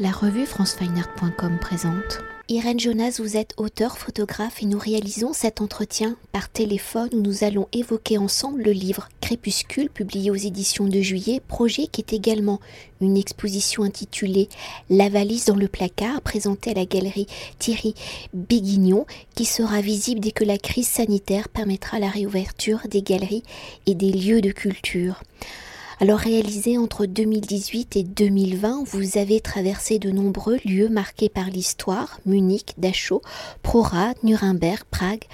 La revue francefineart.com présente. Irène Jonas, vous êtes auteur, photographe et nous réalisons cet entretien par téléphone où nous allons évoquer ensemble le livre Crépuscule publié aux éditions de juillet, projet qui est également une exposition intitulée La valise dans le placard présentée à la galerie Thierry Béguignon qui sera visible dès que la crise sanitaire permettra la réouverture des galeries et des lieux de culture. Alors réalisé entre 2018 et 2020, vous avez traversé de nombreux lieux marqués par l'histoire, Munich, Dachau, Prora, Nuremberg, Prague.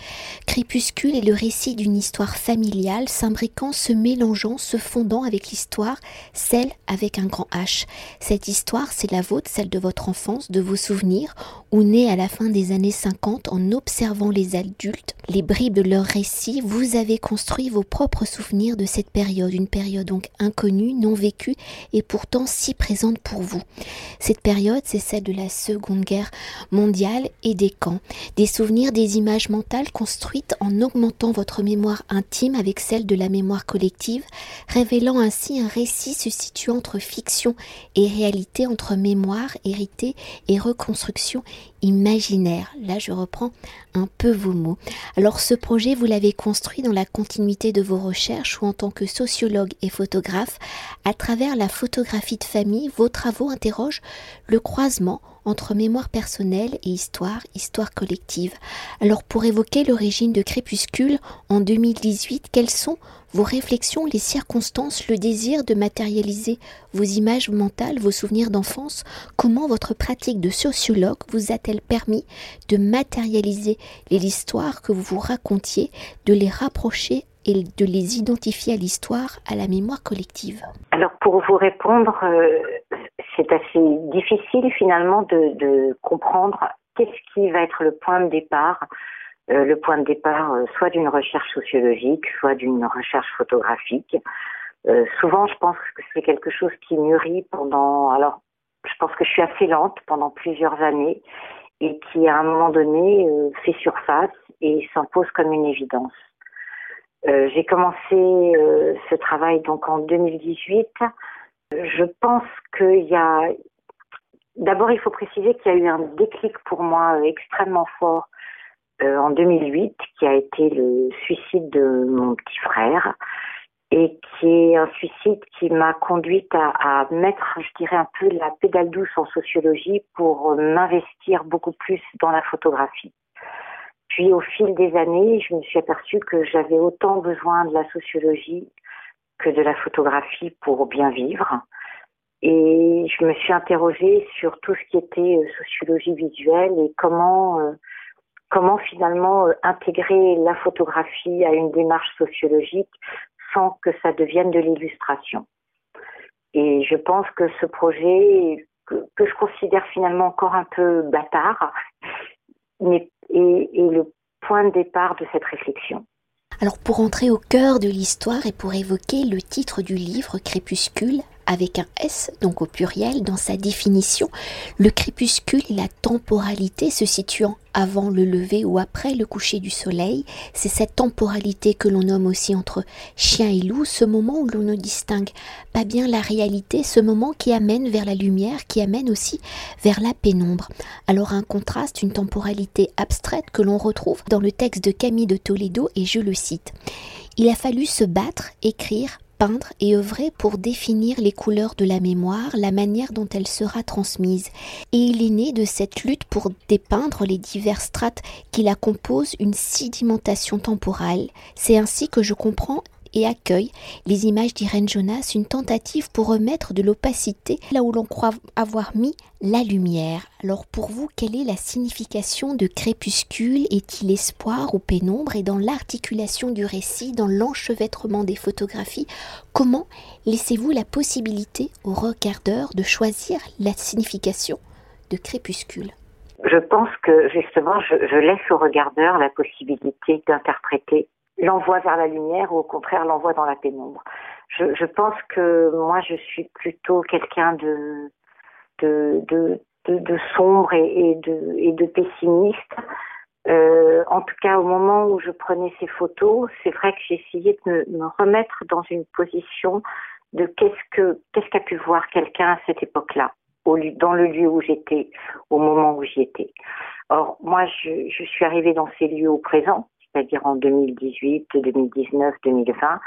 Crépuscule est le récit d'une histoire familiale s'imbriquant, se mélangeant, se fondant avec l'histoire, celle avec un grand H. Cette histoire, c'est la vôtre, celle de votre enfance, de vos souvenirs, ou née à la fin des années 50 en observant les adultes, les bribes de leur récit, vous avez construit vos propres souvenirs de cette période, une période donc inconnue, non vécue et pourtant si présente pour vous. Cette période, c'est celle de la Seconde Guerre mondiale et des camps, des souvenirs, des images mentales construites en augmentant votre mémoire intime avec celle de la mémoire collective, révélant ainsi un récit se situant entre fiction et réalité, entre mémoire héritée et reconstruction imaginaire. Là, je reprends un peu vos mots. Alors, ce projet, vous l'avez construit dans la continuité de vos recherches ou en tant que sociologue et photographe. À travers la photographie de famille, vos travaux interrogent le croisement entre mémoire personnelle et histoire, histoire collective. Alors pour évoquer l'origine de Crépuscule en 2018, quelles sont vos réflexions, les circonstances, le désir de matérialiser vos images mentales, vos souvenirs d'enfance? Comment votre pratique de sociologue vous a-t-elle permis de matérialiser les histoires que vous vous racontiez, de les rapprocher et de les identifier à l'histoire, à la mémoire collective Alors pour vous répondre, euh, c'est assez difficile finalement de, comprendre qu'est-ce qui va être le point de départ, euh, le point de départ euh, soit d'une recherche sociologique, soit d'une recherche photographique. Souvent, je pense que c'est quelque chose qui mûrit pendant. Alors, je pense que je suis assez lente pendant plusieurs années et qui, à un moment donné, fait surface et s'impose comme une évidence. Euh, J'ai commencé ce travail donc en 2018 je pense qu'il y a. D'abord, il faut préciser qu'il y a eu un déclic pour moi extrêmement fort euh, en 2008, qui a été le suicide de mon petit frère, et qui est un suicide qui m'a conduite à, à, mettre, je dirais, un peu la pédale douce en sociologie pour m'investir beaucoup plus dans la photographie. Puis, au fil des années, je me suis aperçue que j'avais autant besoin de la sociologie que de la photographie pour bien vivre. Et je me suis interrogée sur tout ce qui était euh, sociologie visuelle et comment, euh, comment finalement euh, intégrer la photographie à une démarche sociologique sans que ça devienne de l'illustration. Et je pense que ce projet, que, que, je considère finalement encore un peu bâtard, est, est le point de départ de cette réflexion. Alors pour entrer au cœur de l'histoire et pour évoquer le titre du livre Crépuscule avec un S, donc au pluriel, dans sa définition, le crépuscule est la temporalité se situant avant le lever ou après le coucher du soleil. C'est cette temporalité que l'on nomme aussi entre chien et loup, ce moment où l'on ne distingue pas bien la réalité, ce moment qui amène vers la lumière, qui amène aussi vers la pénombre. Alors un contraste, une temporalité abstraite que l'on retrouve dans le texte de Camille de Toledo et je le cite. Il a fallu se battre, écrire, peindre et œuvrer pour définir les couleurs de la mémoire, la manière dont elle sera transmise. Et il est né de cette lutte pour dépeindre les diverses strates qui la composent une sédimentation temporale. C'est ainsi que je comprends et accueille les images d'Irène Jonas, une tentative pour remettre de l'opacité là où l'on croit avoir mis la lumière. Alors pour vous, quelle est la signification de crépuscule? Est-il espoir ou pénombre? Et dans l'articulation du récit, dans l'enchevêtrement des photographies, comment laissez-vous la possibilité au regardeur de choisir la signification de crépuscule? Je pense que justement, je, je laisse au regardeur la possibilité d'interpréter l'envoie vers la lumière ou au contraire l'envoie dans la pénombre. Je, je, pense que moi je suis plutôt quelqu'un de de, de, de, sombre et, de, et de pessimiste. Euh, en tout cas, au moment où je prenais ces photos, c'est vrai que j'ai essayé de me, me, remettre dans une position de qu'est-ce que qu'est-ce qu'a pu voir quelqu'un à cette époque-là. dans le lieu où j'étais, au moment où j'y étais. Or, moi, je, je suis arrivée dans ces lieux au présent, c'est-à-dire en 2018, 2019, 2020,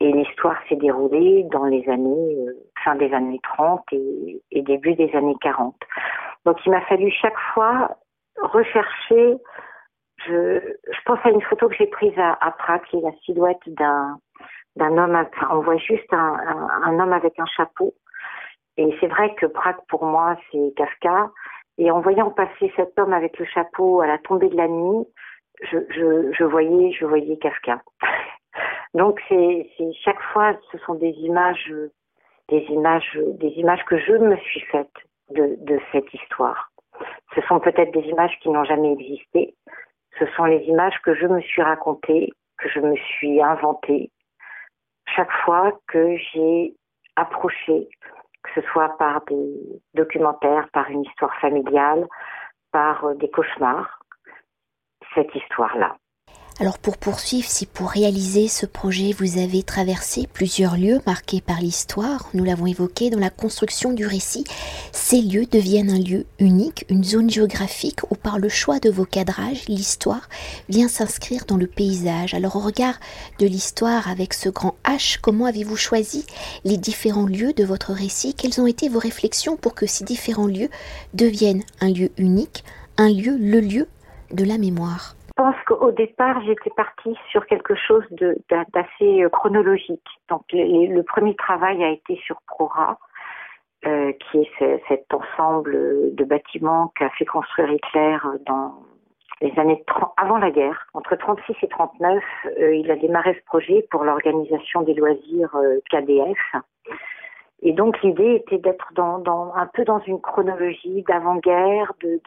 et l'histoire s'est déroulée dans les années, euh, fin des années 30 et, début des années 40. Donc il m'a fallu chaque fois rechercher, je, pense à une photo que j'ai prise à, à Prague, qui est la silhouette d'un d'un homme, enfin, on voit juste un, un homme avec un chapeau. Et c'est vrai que Prague, pour moi, c'est Kafka. Et en voyant passer cet homme avec le chapeau à la tombée de la nuit, je, je, je voyais, je voyais Kafka. Donc c'est chaque fois, ce sont des images, des images, des images que je me suis faites de, de cette histoire. Ce sont peut-être des images qui n'ont jamais existé. Ce sont les images que je me suis racontées, que je me suis inventées chaque fois que j'ai approché, que ce soit par des documentaires, par une histoire familiale, par des cauchemars, histoire-là. Alors pour poursuivre, si pour réaliser ce projet vous avez traversé plusieurs lieux marqués par l'histoire, nous l'avons évoqué dans la construction du récit, ces lieux deviennent un lieu unique, une zone géographique où par le choix de vos cadrages, l'histoire vient s'inscrire dans le paysage. Alors au regard de l'histoire avec ce grand H, comment avez-vous choisi les différents lieux de votre récit? Quelles ont été vos réflexions pour que ces différents lieux deviennent un lieu unique, un lieu, le lieu de la mémoire je pense qu'au départ, j'étais partie sur quelque chose d'assez euh, chronologique. Donc, le, premier travail a été sur Prora, euh, qui est ce, cet ensemble de bâtiments qu'a fait construire Hitler dans les années 30, avant la guerre. Entre 36 et 39, euh, il a démarré ce projet pour l'organisation des loisirs euh, KDF. Et donc, l'idée était d'être un peu dans une chronologie d'avant-guerre, de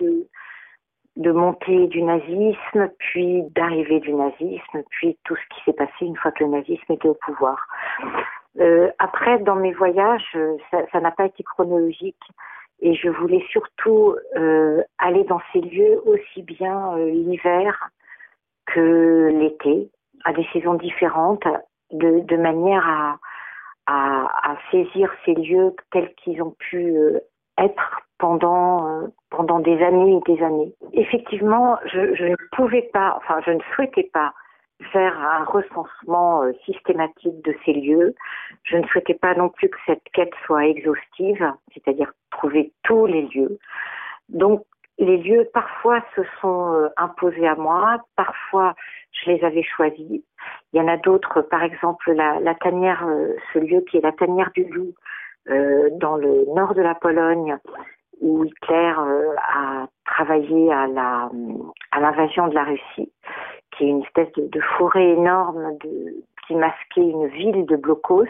de montée du nazisme, puis d'arrivée du nazisme, puis tout ce qui s'est passé une fois que le nazisme était au pouvoir. Euh, après, dans mes voyages, ça n'a pas été chronologique et je voulais surtout euh, aller dans ces lieux aussi bien euh, l'hiver que l'été, à des saisons différentes, de, manière à, à, à, saisir ces lieux tels qu'ils ont pu être pendant pendant des années et des années. Effectivement, je, ne pouvais pas, enfin, je ne souhaitais pas faire un recensement euh, systématique de ces lieux. Je ne souhaitais pas non plus que cette quête soit exhaustive, c'est-à-dire trouver tous les lieux. Donc, les lieux, parfois, se sont euh, imposés à moi, parfois, je les avais choisis. Il y en a d'autres, par exemple, la, tanière, ce lieu qui est la tanière du loup, euh, dans le nord de la Pologne, où Hitler euh, a travaillé à l'invasion de la Russie, qui est une espèce de, forêt énorme qui masquait une ville de blocos.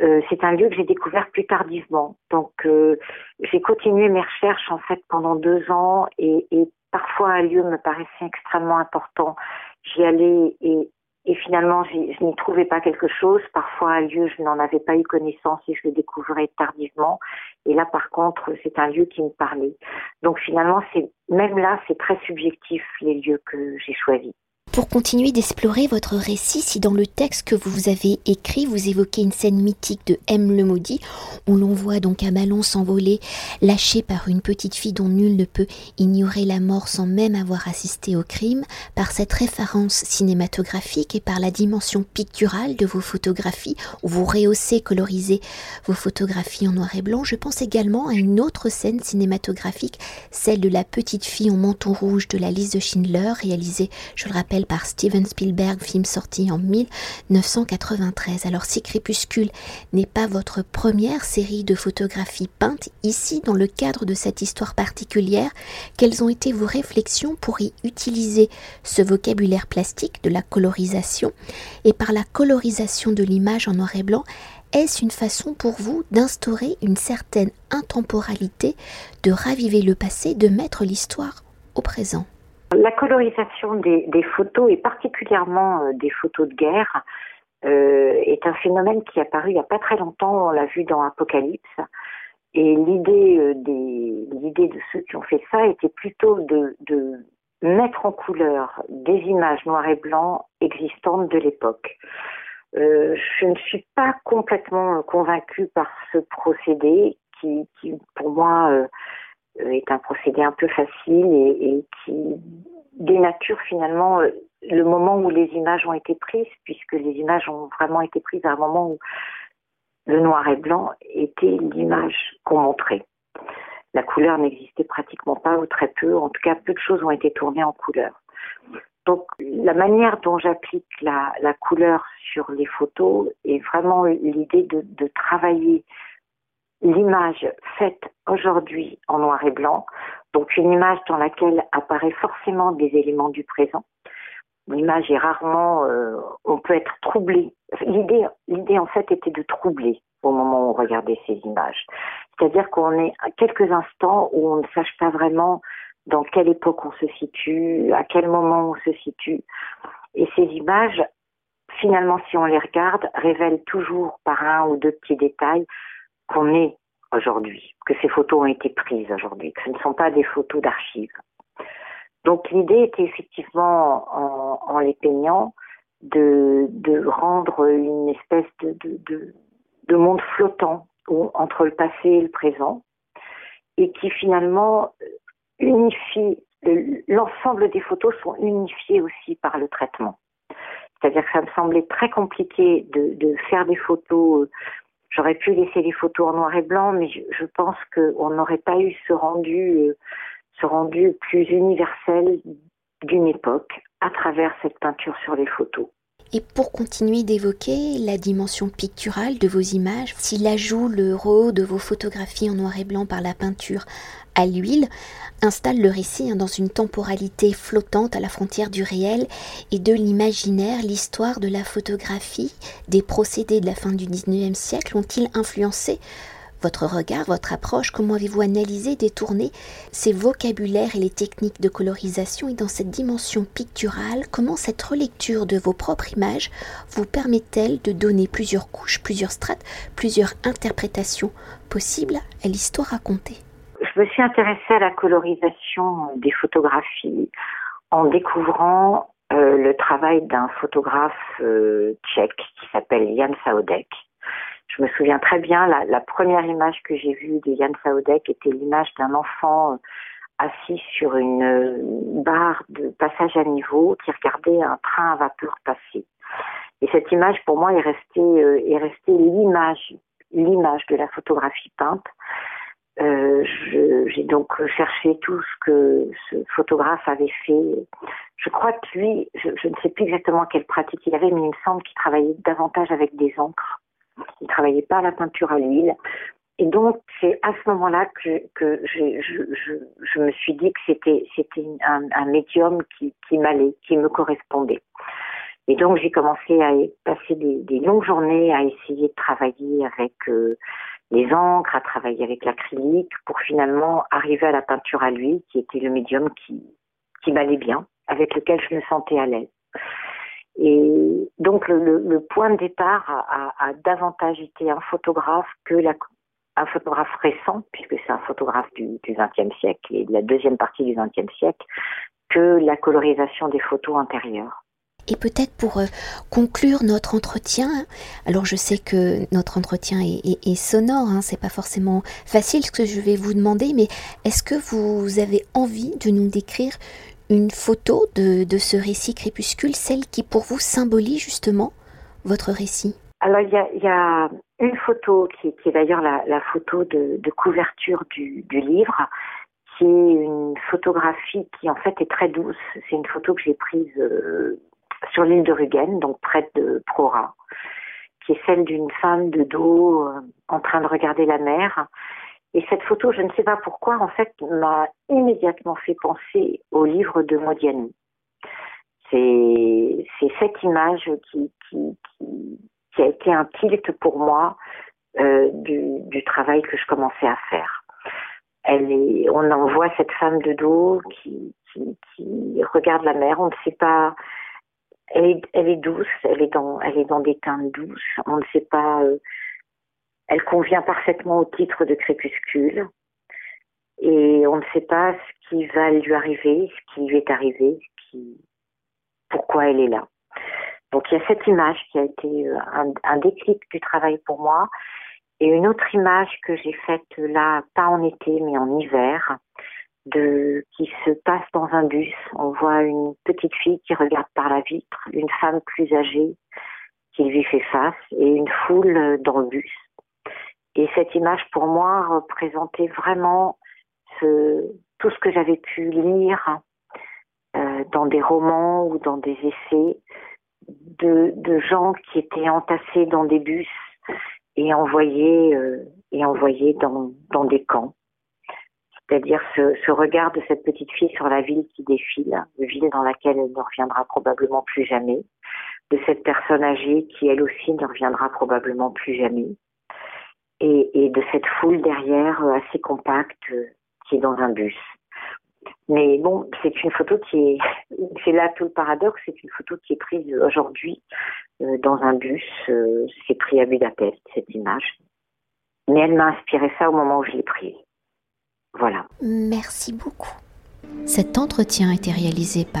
Euh, c'est un lieu que j'ai découvert plus tardivement. Donc euh, j'ai continué mes recherches en fait pendant deux ans et, et parfois un lieu me paraissait extrêmement important. J'y allais et et finalement, je n'y trouvais pas quelque chose. Parfois, un lieu, je n'en avais pas eu connaissance et je le découvrais tardivement. Et là, par contre, c'est un lieu qui me parlait. Donc finalement, c'est même là, c'est très subjectif les lieux que j'ai choisis. Pour continuer d'explorer votre récit, si dans le texte que vous avez écrit, vous évoquez une scène mythique de M. le maudit, où l'on voit donc un ballon s'envoler, lâché par une petite fille dont nul ne peut ignorer la mort sans même avoir assisté au crime, par cette référence cinématographique et par la dimension picturale de vos photographies, où vous rehaussez, colorisez vos photographies en noir et blanc, je pense également à une autre scène cinématographique, celle de la petite fille en manteau rouge de la liste de Schindler, réalisée, je le rappelle, par Steven Spielberg, film sorti en 1993. Alors si Crépuscule n'est pas votre première série de photographies peintes, ici dans le cadre de cette histoire particulière, quelles ont été vos réflexions pour y utiliser ce vocabulaire plastique de la colorisation? Et par la colorisation de l'image en noir et blanc, est-ce une façon pour vous d'instaurer une certaine intemporalité, de raviver le passé, de mettre l'histoire au présent? La colorisation des, photos, et particulièrement euh, des photos de guerre, euh, est un phénomène qui est apparu il n'y a pas très longtemps, on l'a vu dans Apocalypse. Et l'idée euh, l'idée de ceux qui ont fait ça était plutôt de, de mettre en couleur des images noires et blancs existantes de l'époque. Je ne suis pas complètement convaincue par ce procédé qui, pour moi, est un procédé un peu facile et qui dénature finalement euh, le moment où les images ont été prises, puisque les images ont vraiment été prises à un moment où le noir et blanc était l'image qu'on montrait. La couleur n'existait pratiquement pas ou très peu. En tout cas, peu de choses ont été tournées en couleur. Donc, la manière dont j'applique la, couleur sur les photos est vraiment l'idée de travailler l'image faite aujourd'hui en noir et blanc, donc une image dans laquelle apparaît forcément des éléments du présent. L'image est rarement, euh, on peut être troublé. L'idée, l'idée en fait était de troubler au moment où on regardait ces images. C'est-à-dire qu'on est à quelques instants où on ne sache pas vraiment dans quelle époque on se situe, à quel moment on se situe. Et ces images, finalement, si on les regarde, révèlent toujours par un ou deux petits détails qu'on est aujourd'hui, que ces photos ont été prises aujourd'hui, que ce ne sont pas des photos d'archives. Donc l'idée était effectivement, en, les peignant, de, de, rendre une espèce de, de, de monde flottant entre le passé et le présent, et qui finalement unifie, l'ensemble des photos sont unifiées aussi par le traitement. C'est-à-dire que ça me semblait très compliqué de, de faire des photos J'aurais pu laisser les photos en noir et blanc, mais je, pense qu'on n'aurait pas eu ce rendu, euh, ce rendu plus universel d'une époque à travers cette peinture sur les photos. Et pour continuer d'évoquer la dimension picturale de vos images, si l'ajout, le rôle de vos photographies en noir et blanc par la peinture à l'huile installe le récit hein, dans une temporalité flottante à la frontière du réel et de l'imaginaire. L'histoire de la photographie, des procédés de la fin du XIXe siècle ont-ils influencé votre regard, votre approche, comment avez-vous analysé, détourné ces vocabulaires et les techniques de colorisation et dans cette dimension picturale, comment cette relecture de vos propres images vous permet-elle de donner plusieurs couches, plusieurs strates, plusieurs interprétations possibles à l'histoire racontée? Je me suis intéressée à la colorisation des photographies en découvrant euh, le travail d'un photographe euh, tchèque qui s'appelle Jan Saudek je me souviens très bien, la, première image que j'ai vue de Yann Saudek était l'image d'un enfant euh, assis sur une euh, barre de passage à niveau qui regardait un train à vapeur passer. Et cette image, pour moi, est restée, euh, est restée l'image, l'image de la photographie peinte. J'ai donc cherché tout ce que ce photographe avait fait. Je crois que lui, je, je ne sais plus exactement quelle pratique il avait, mais il me semble qu'il travaillait davantage avec des encres il travaillait pas la peinture à l'huile. Et donc, c'est à ce moment-là que, je, me suis dit que c'était, un, médium qui, m'allait, qui me correspondait. Et donc, j'ai commencé à passer des, longues journées à essayer de travailler avec euh, les encres, à travailler avec l'acrylique, pour finalement arriver à la peinture à l'huile, qui était le médium qui m'allait bien, avec lequel je me sentais à l'aise. Et donc le, point de départ a, davantage été un photographe que un photographe récent, puisque c'est un photographe du XXe siècle et de la deuxième partie du XXe siècle, que la colorisation des photos intérieures. Et peut-être pour euh, conclure notre entretien, alors je sais que notre entretien est sonore, hein, c'est pas forcément facile ce que je vais vous demander, mais est-ce que vous avez envie de nous décrire une photo de, de, ce récit crépuscule, celle qui pour vous symbolise justement votre récit Alors il y a, une photo qui, est d'ailleurs la, photo de, couverture du, du, livre, qui est une photographie qui en fait est très douce. C'est une photo que j'ai prise euh, sur l'île de Rügen, donc près de Prora, qui est celle d'une femme de dos euh, en train de regarder la mer et cette photo, je ne sais pas pourquoi, en fait, m'a immédiatement fait penser au livre de Modiani. C'est, cette image qui, qui, qui, a été un tilt pour moi euh, du, du travail que je commençais à faire. Elle est, on en voit cette femme de dos qui regarde la mer. On ne sait pas. Elle est, elle est douce. Elle est dans, elle est dans des teintes douces. On ne sait pas. Euh, elle convient parfaitement au titre de crépuscule. Et on ne sait pas ce qui va lui arriver, ce qui lui est arrivé, pourquoi elle est là. Donc il y a cette image qui a été euh, un, déclic du travail pour moi. Et une autre image que j'ai faite là, pas en été, mais en hiver, qui se passe dans un bus. On voit une petite fille qui regarde par la vitre, une femme plus âgée qui lui fait face et une foule dans le bus. Et cette image, pour moi, représentait vraiment ce, tout ce que j'avais pu lire euh, dans des romans ou dans des essais de, de, gens qui étaient entassés dans des bus et envoyés, euh, et envoyés dans, dans des camps. C'est-à-dire ce, ce, regard de cette petite fille sur la ville qui défile, une ville dans laquelle elle ne reviendra probablement plus jamais, de cette personne âgée qui elle aussi ne reviendra probablement plus jamais, et, de cette foule derrière euh, assez compacte euh, qui est dans un bus. Mais bon, c'est une photo qui est, c'est là tout le paradoxe, c'est une photo qui est prise aujourd'hui euh, dans un bus, c'est pris à Budapest, cette image. Mais elle m'a inspiré ça au moment où je l'ai prise. Voilà. Merci beaucoup. Cet entretien a été réalisé par